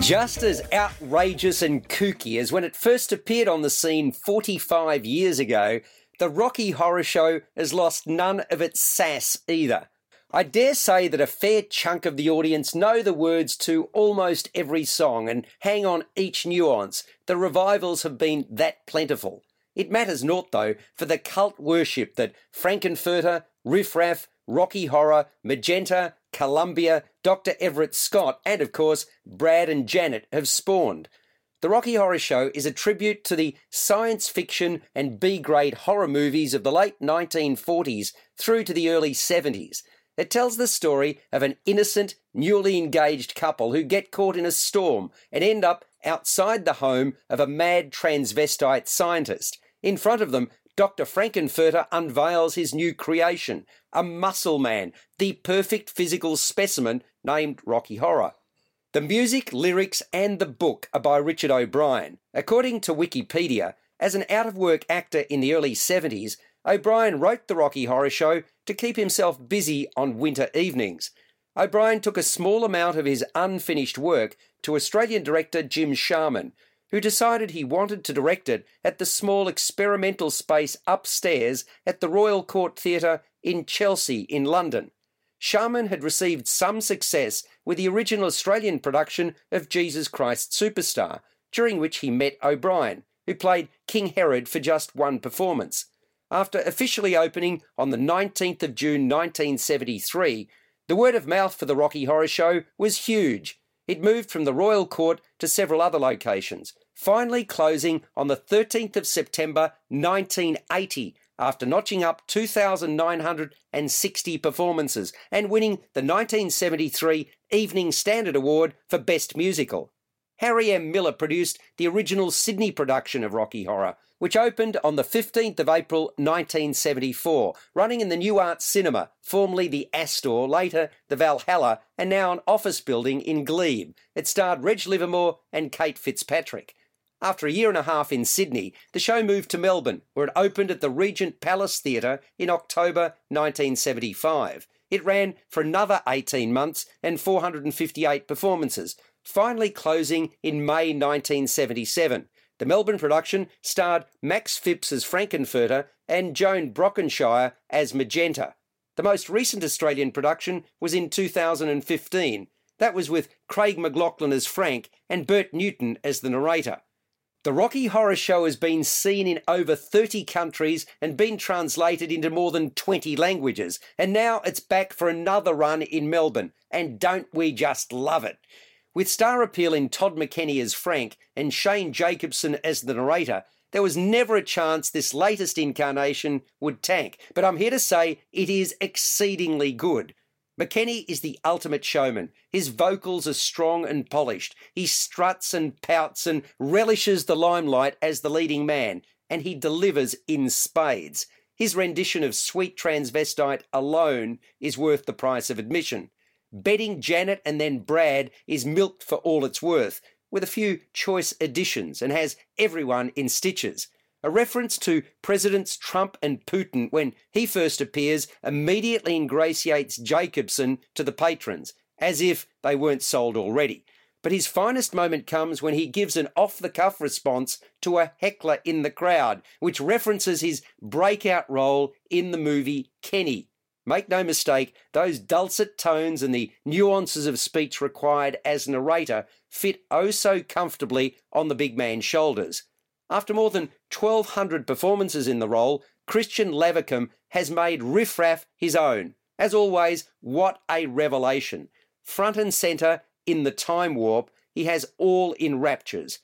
Just as outrageous and kooky as when it first appeared on the scene 45 years ago, the Rocky Horror Show has lost none of its sass either. I dare say that a fair chunk of the audience know the words to almost every song and hang on each nuance. The revivals have been that plentiful. It matters naught, though, for the cult worship that Frank-N-Furter, Riff Raff, Rocky Horror, Magenta, Columbia, Dr. Everett Scott, and of course, Brad and Janet have spawned. The Rocky Horror Show is a tribute to the science fiction and B grade horror movies of the late 1940s through to the early 70s. It tells the story of an innocent, newly engaged couple who get caught in a storm and end up outside the home of a mad transvestite scientist. In front of them, Dr. Frank-N-Furter unveils his new creation, a muscle man, the perfect physical specimen named Rocky Horror. The music, lyrics, and the book are by Richard O'Brien. According to Wikipedia, as an out of work actor in the early 70s, O'Brien wrote The Rocky Horror Show to keep himself busy on winter evenings. O'Brien took a small amount of his unfinished work to Australian director Jim Sharman, who decided he wanted to direct it at the small experimental space upstairs at the Royal Court Theatre in Chelsea, in London. Sharman had received some success with the original Australian production of Jesus Christ Superstar, during which he met O'Brien, who played King Herod for just one performance. After officially opening on the 19th of June 1973, the word of mouth for the Rocky Horror Show was huge, it moved from the Royal Court to several other locations, finally closing on the 13th of September 1980 after notching up 2,960 performances and winning the 1973 Evening Standard Award for Best Musical. Harry M. Miller produced the original Sydney production of Rocky Horror, which opened on the 15th of April 1974, running in the New Arts Cinema, formerly the Astor, later the Valhalla, and now an office building in Glebe. It starred Reg Livermore and Kate Fitzpatrick. After a year and a half in Sydney, the show moved to Melbourne, where it opened at the Regent Palace Theatre in October 1975. It ran for another 18 months and 458 performances, finally closing in May 1977. The Melbourne production starred Max Phipps as Frank-N-Furter and Joan Brockenshire as Magenta. The most recent Australian production was in 2015. That was with Craig McLachlan as Frank and Bert Newton as the narrator. The Rocky Horror Show has been seen in over 30 countries and been translated into more than 20 languages, and now it's back for another run in Melbourne. And don't we just love it? With star appeal in Todd McKenney as Frank and Shane Jacobson as the narrator, there was never a chance this latest incarnation would tank, but I'm here to say it is exceedingly good. McKenney is the ultimate showman. His vocals are strong and polished. He struts and pouts and relishes the limelight as the leading man, and he delivers in spades. His rendition of Sweet Transvestite alone is worth the price of admission. Betting Janet and then Brad is milked for all it's worth, with a few choice additions, and has everyone in stitches. A reference to Presidents Trump and Putin when he first appears immediately ingratiates Jacobson to the patrons, as if they weren't sold already. But his finest moment comes when he gives an off the cuff response to a heckler in the crowd, which references his breakout role in the movie Kenny. Make no mistake, those dulcet tones and the nuances of speech required as narrator fit oh so comfortably on the big man's shoulders. After more than 1,200 performances in the role, Kristian Lavercombe has made Riff Raff his own. As always, what a revelation. Front and centre in the time warp, he has all in raptures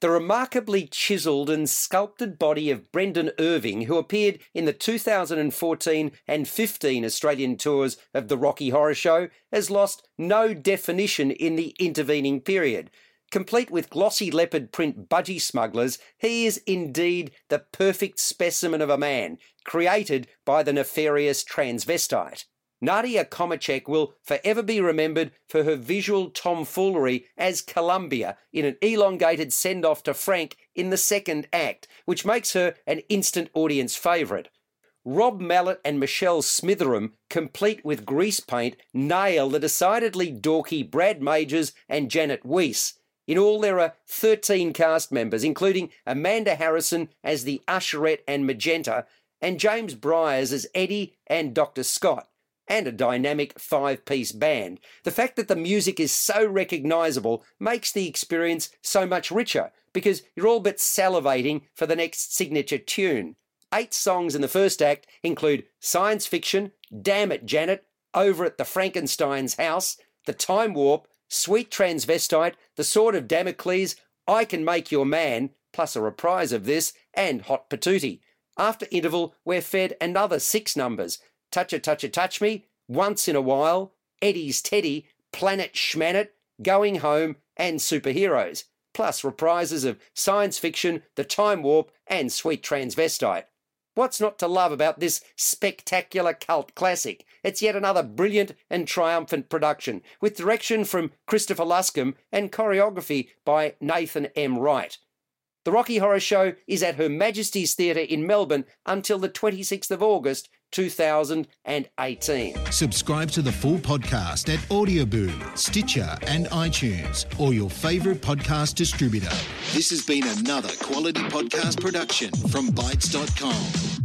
the remarkably chiselled and sculpted body of Brendan Irving, who appeared in the 2014 and 15 Australian tours of the Rocky Horror Show, has lost no definition in the intervening period. Complete with glossy leopard print budgie smugglers, he is indeed the perfect specimen of a man, created by the nefarious transvestite. Nadia Komazec will forever be remembered for her visual tomfoolery as Columbia in an elongated send off to Frank in the second act, which makes her an instant audience favourite. Rob Mallett and Michelle Smitheram, complete with grease paint, nail the decidedly dorky Brad Majors and Janet Weiss. In all, there are 13 cast members, including Amanda Harrison as the usherette and Magenta, and James Briers as Eddie and Dr. Scott, and a dynamic five piece band. The fact that the music is so recognisable makes the experience so much richer because you're all but salivating for the next signature tune. Eight songs in the first act include Science Fiction, Damn It Janet, Over at the Frankenstein's House, The Time Warp, Sweet Transvestite, The Sword of Damocles, I Can Make Your Man, plus a reprise of this, and Hot Patootie. After interval, we're fed another six numbers Touch It, Touch It, Touch Me, Once in a While, Eddie's Teddy, Planet Schmanet, Going Home, and Superheroes, plus reprises of Science Fiction, The Time Warp, and Sweet Transvestite. What's not to love about this spectacular cult classic? It's yet another brilliant and triumphant production, with direction from Christopher Luscombe and choreography by Nathan M. Wright. The Rocky Horror Show is at Her Majesty's Theatre in Melbourne until the 26th of August 2018. Subscribe to the full podcast at Audioboom, Stitcher, and iTunes, or your favourite podcast distributor. This has been another quality podcast production from Bytes.com.